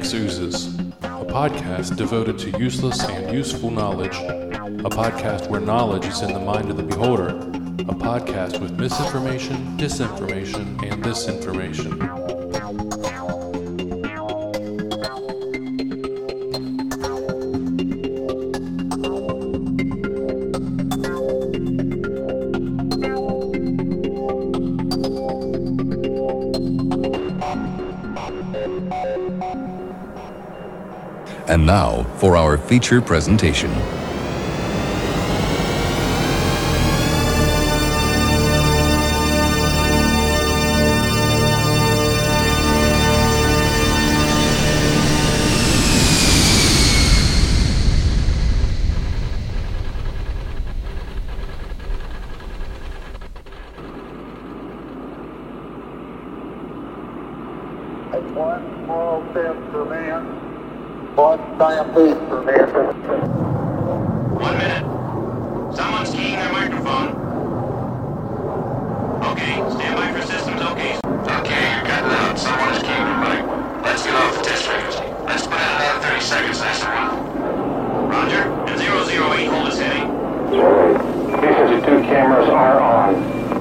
Oozes, a podcast devoted to useless and useful knowledge, a podcast where knowledge is in the mind of the beholder, a podcast with misinformation, disinformation, and disinformation. And now for our feature presentation. These two cameras are on.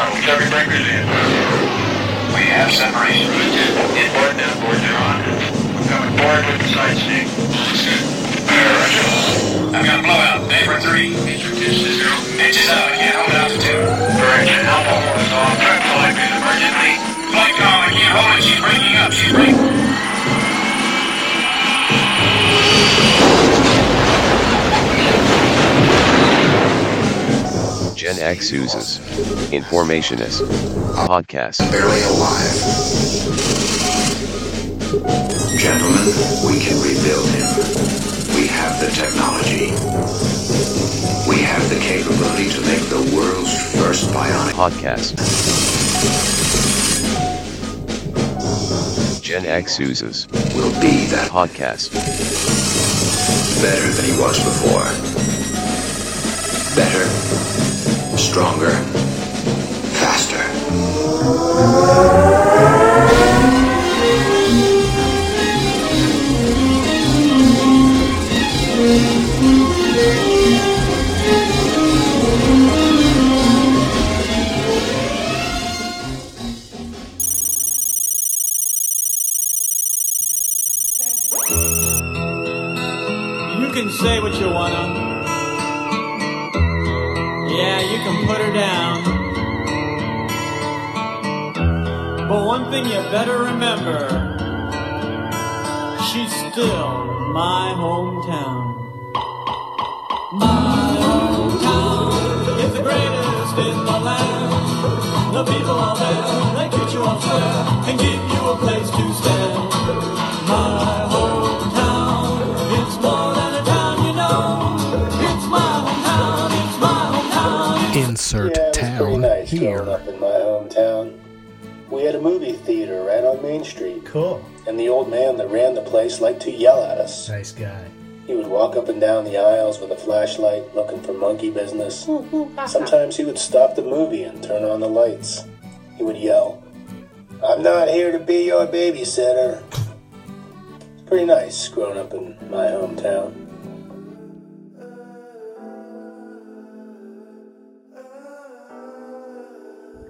Chevy breakers in. We have separation. Inboard and outboards are on. We're coming forward with the side stick. Gen X Oozes. Informationist. Podcast. barely alive. Gentlemen, we can rebuild him. We have the technology. We have the capability to make the world's first bionic. Podcast. Gen X Oozes. Will be that Podcast. better than he was before. Better, stronger, faster. You can say what you wanna. Yeah, you can put her down. But one thing you better remember she's still my hometown. My hometown is the greatest in the land. The people are there, they treat you all square and give you a place to stand. Growing up in my hometown. We had a movie theater right on Main Street, Cool. and the old man that ran the place liked to yell at us. Nice guy. He would walk up and down the aisles with a flashlight looking for monkey business. Sometimes he would stop the movie and turn on the lights. He would yell, I'm not here to be your babysitter. It's pretty nice growing up in my hometown.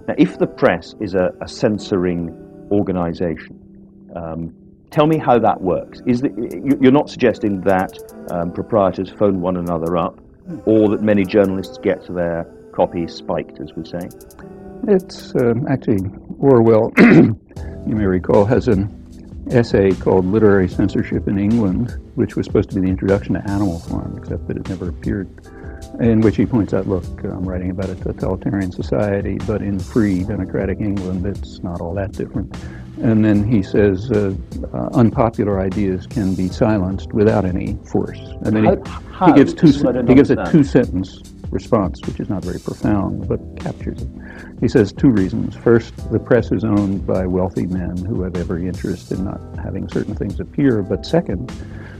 Now, if the press is a, a censoring organisation, um, tell me how that works. Is the, you- you're not suggesting that um, proprietors phone one another up, or that many journalists get their copies spiked, as we say. It's um, actually Orwell, you may recall, has an essay called Literary Censorship in England, which was supposed to be the introduction to Animal Farm, except that it never appeared. In which he points out, look, I'm writing about a totalitarian society, but in free democratic England, it's not all that different. And then he says uh, uh, unpopular ideas can be silenced without any force. And then he, How- he gives two. This is what I sen- don't He gives a two-sentence response, which is not very profound, but captures it. He says two reasons. First, the press is owned by wealthy men who have every interest in not having certain things appear. But second,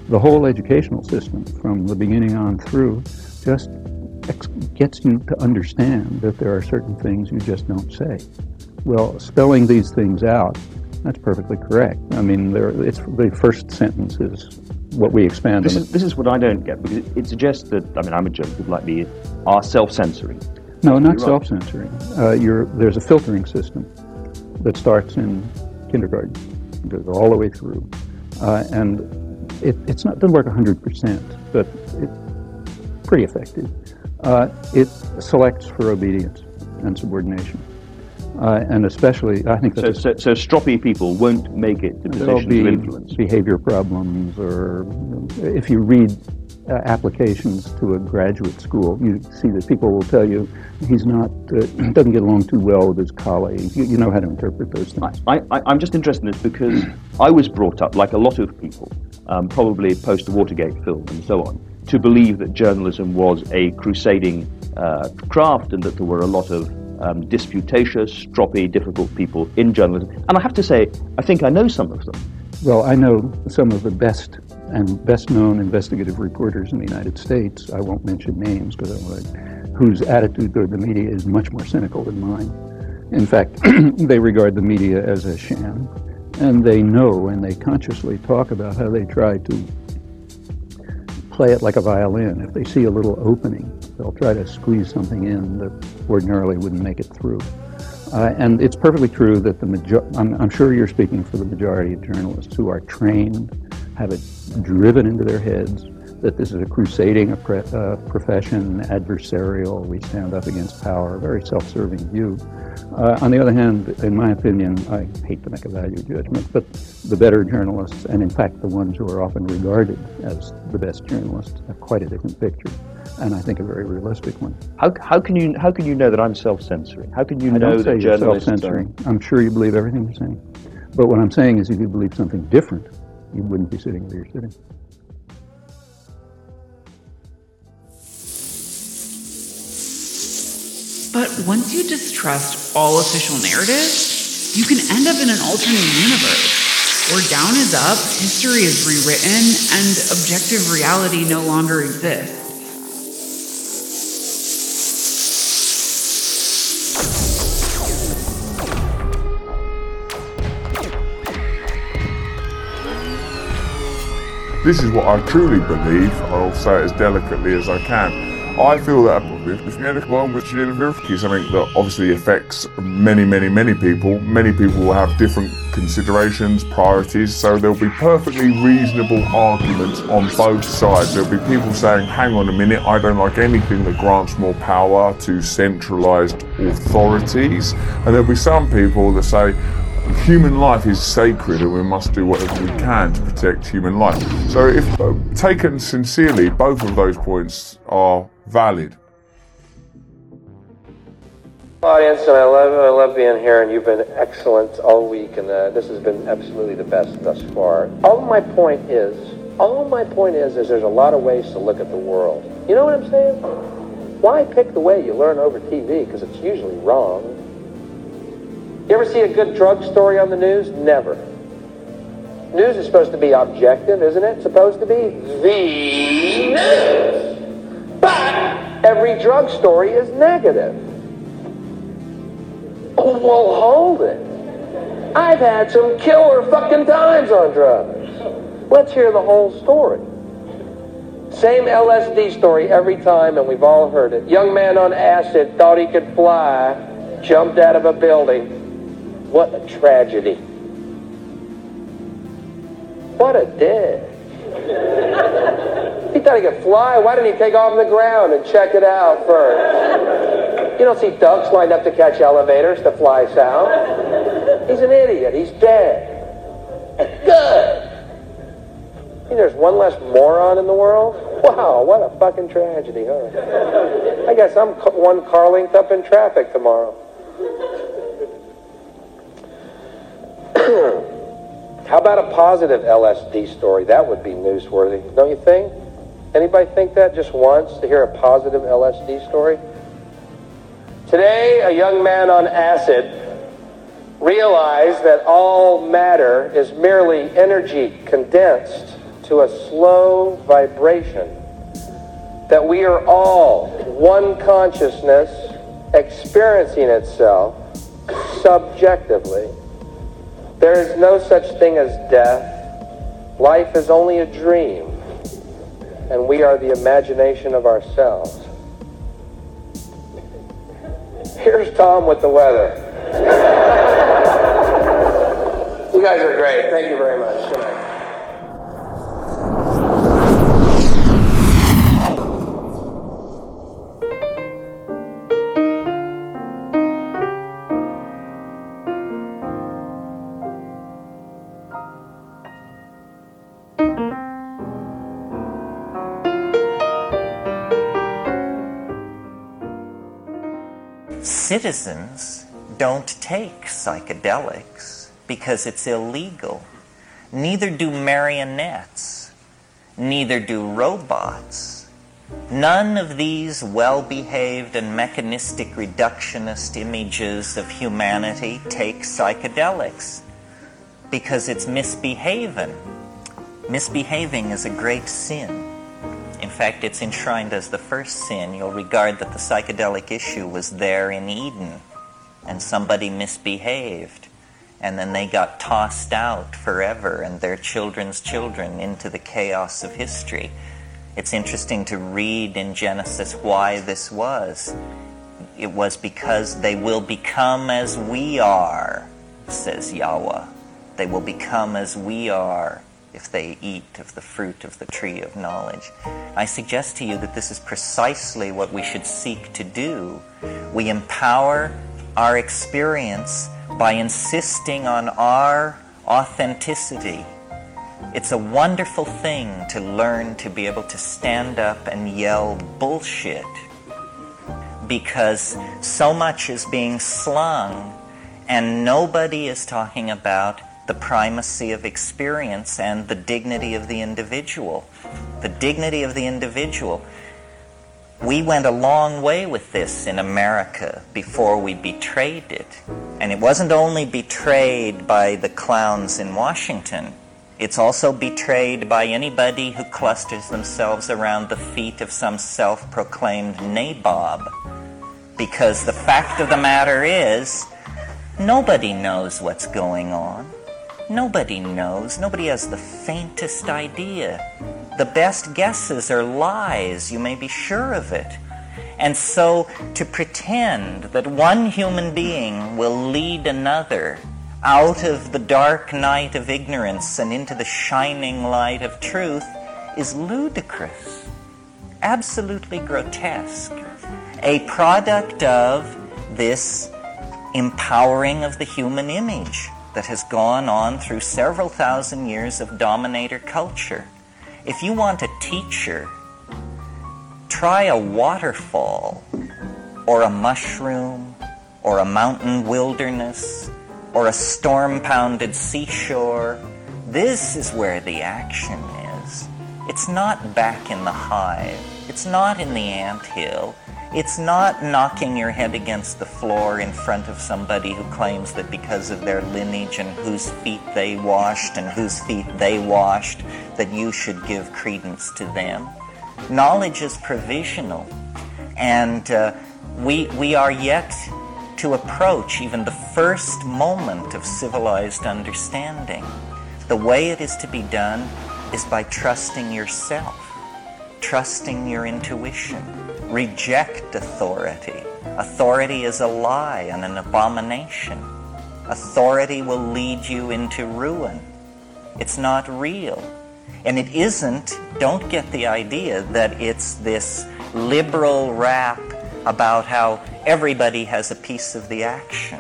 the whole educational system, from the beginning on through, just ex- gets you to understand that there are certain things you just don't say. Well, spelling these things out, that's perfectly correct. I mean, there, it's the first sentence is what we expand This on. is, this is what I don't get because it, it suggests that, I mean, I'm a joke, who'd like me, are self censoring. No, not right. self-censoring. Uh, there's a filtering system that starts in kindergarten, goes all the way through, uh, and it, it's not doesn't work 100%, but pretty effective. Uh, it selects for obedience and subordination, uh, and especially I think So, so, so stroppy people won't make it to positions be of influence. behavior problems, or if you read uh, applications to a graduate school, you see that people will tell you he's not uh, doesn't get along too well with his colleagues. You, you know how to interpret those things. I, I, I'm just interested in this because I was brought up, like a lot of people, um, probably post the Watergate film and so on, to believe that journalism was a crusading uh, craft and that there were a lot of um, disputatious, stroppy, difficult people in journalism. And I have to say, I think I know some of them. Well, I know some of the best and best known investigative reporters in the United States. I won't mention names because I would, whose attitude toward the media is much more cynical than mine. In fact, they regard the media as a sham, and they know and they consciously talk about how they try to play it like a violin. If they see a little opening, they'll try to squeeze something in that ordinarily wouldn't make it through. Uh, and it's perfectly true that the major- I'm, I'm sure you're speaking for the majority of journalists who are trained, have it driven into their heads that this is a crusading uh, profession, adversarial, we stand up against power, a very self-serving view. Uh, on the other hand, in my opinion, I hate to make a value judgment, but the better journalists, and in fact the ones who are often regarded as the best journalists, have quite a different picture, and I think a very realistic one. How, how, can, you, how can you know that I'm self censoring? How can you I know don't say that you're journalists are. self-censoring. I'm sure you believe everything you're saying. But what I'm saying is if you believe something different, you wouldn't be sitting where you're sitting. But once you distrust all official narratives, you can end up in an alternate universe where down is up, history is rewritten, and objective reality no longer exists. This is what I truly believe. I'll say it as delicately as I can. I feel that if well which is something that obviously affects many, many, many people. Many people will have different considerations, priorities, so there'll be perfectly reasonable arguments on both sides. There'll be people saying, hang on a minute, I don't like anything that grants more power to centralised authorities. And there'll be some people that say, human life is sacred and we must do whatever we can to protect human life. So, if uh, taken sincerely, both of those points are valid. Audience, and I love I love being here, and you've been excellent all week, and uh, this has been absolutely the best thus far. All my point is, all my point is, is there's a lot of ways to look at the world. You know what I'm saying? Why pick the way you learn over TV? Because it's usually wrong. You ever see a good drug story on the news? Never. News is supposed to be objective, isn't it? Supposed to be the news. But every drug story is negative. Oh, well, hold it. I've had some killer fucking times on drugs. Let's hear the whole story. Same LSD story every time, and we've all heard it. Young man on acid thought he could fly, jumped out of a building. What a tragedy. What a dick. He thought he could fly. Why didn't he take off the ground and check it out first? You don't see ducks lined up to catch elevators to fly south. He's an idiot. He's dead. Good. You there's one less moron in the world? Wow, what a fucking tragedy, huh? I guess I'm one car length up in traffic tomorrow. How about a positive LSD story? That would be newsworthy, don't you think? Anybody think that just once to hear a positive LSD story? Today, a young man on acid realized that all matter is merely energy condensed to a slow vibration. That we are all one consciousness experiencing itself subjectively. There is no such thing as death. Life is only a dream, and we are the imagination of ourselves. Here's Tom with the weather. you guys are great. Thank you very much. Citizens don't take psychedelics because it's illegal. Neither do marionettes. Neither do robots. None of these well behaved and mechanistic reductionist images of humanity take psychedelics because it's misbehaving. Misbehaving is a great sin. Fact, it's enshrined as the first sin. You'll regard that the psychedelic issue was there in Eden and somebody misbehaved. And then they got tossed out forever and their children's children into the chaos of history. It's interesting to read in Genesis why this was. It was because they will become as we are, says Yahweh. They will become as we are if they eat of the fruit of the tree of knowledge. I suggest to you that this is precisely what we should seek to do. We empower our experience by insisting on our authenticity. It's a wonderful thing to learn to be able to stand up and yell bullshit because so much is being slung and nobody is talking about the primacy of experience and the dignity of the individual. The dignity of the individual. We went a long way with this in America before we betrayed it. And it wasn't only betrayed by the clowns in Washington, it's also betrayed by anybody who clusters themselves around the feet of some self proclaimed nabob. Because the fact of the matter is, nobody knows what's going on. Nobody knows. Nobody has the faintest idea. The best guesses are lies, you may be sure of it. And so to pretend that one human being will lead another out of the dark night of ignorance and into the shining light of truth is ludicrous, absolutely grotesque, a product of this empowering of the human image that has gone on through several thousand years of dominator culture. If you want a teacher, try a waterfall, or a mushroom, or a mountain wilderness, or a storm pounded seashore. This is where the action is. It's not back in the hive, it's not in the ant hill, it's not knocking your head against the floor in front of somebody who claims that because of their lineage and whose feet they washed and whose feet they washed, that you should give credence to them. Knowledge is provisional, and uh, we, we are yet to approach even the first moment of civilized understanding. The way it is to be done is by trusting yourself, trusting your intuition. Reject authority. Authority is a lie and an abomination. Authority will lead you into ruin. It's not real. And it isn't, don't get the idea that it's this liberal rap about how everybody has a piece of the action.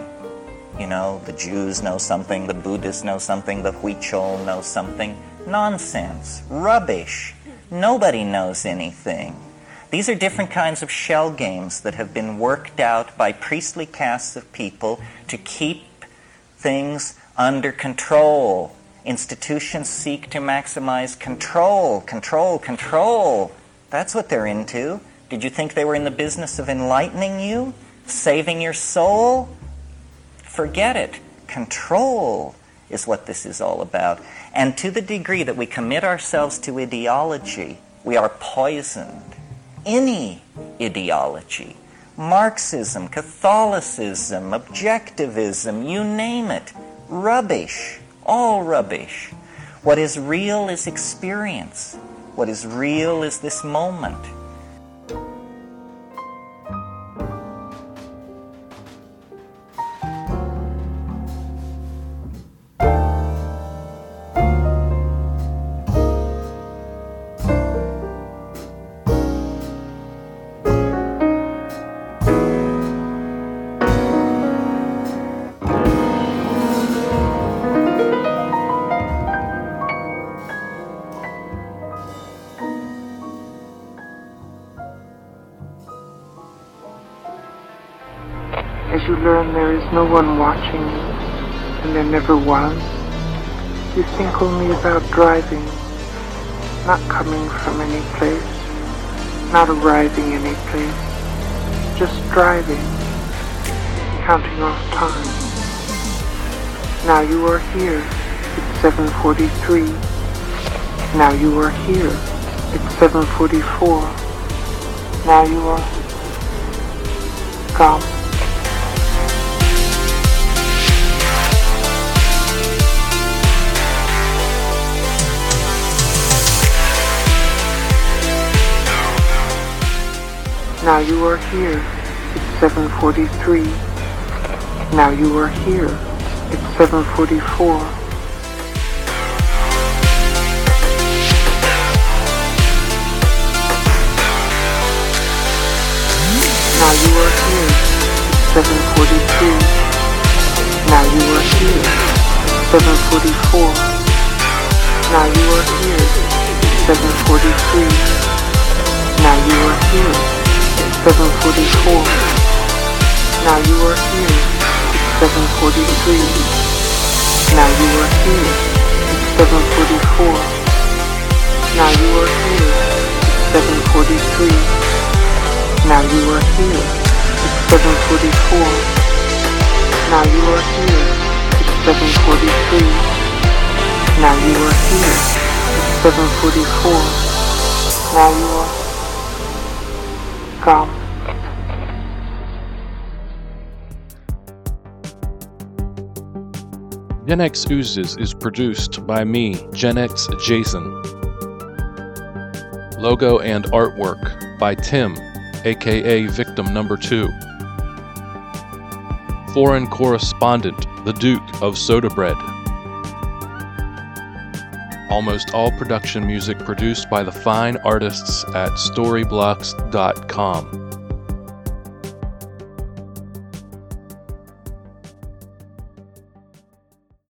You know, the Jews know something, the Buddhists know something, the Huichol know something. Nonsense. Rubbish. Nobody knows anything. These are different kinds of shell games that have been worked out by priestly castes of people to keep things under control. Institutions seek to maximize control, control, control. That's what they're into. Did you think they were in the business of enlightening you? Saving your soul? Forget it. Control is what this is all about. And to the degree that we commit ourselves to ideology, we are poisoned. Any ideology, Marxism, Catholicism, objectivism, you name it, rubbish, all rubbish. What is real is experience. What is real is this moment. As you learn there is no one watching you, and there never was, you think only about driving, not coming from any place, not arriving any place, just driving, counting off time. Now you are here, it's 7.43. Now you are here, it's 7.44. Now you are gone. Now you are here. It's 7.43. Now you are here. It's 7.44. Now you are here. It's 7.43. Now you are here. It's 7.44. Now you are here. It's 7.43. Now you are here. 744. Now you are here. It's 743. Now you are here. It's 744. Now you are here. It's 743. Now you are here. It's 744. Now you are here. It's 743. Now you are here. It's 744. Now you are Gen X Oozes is produced by me, Gen X Jason. Logo and artwork by Tim, aka Victim Number 2. Foreign correspondent, the Duke of Soda Bread. Almost all production music produced by the fine artists at storyblocks.com.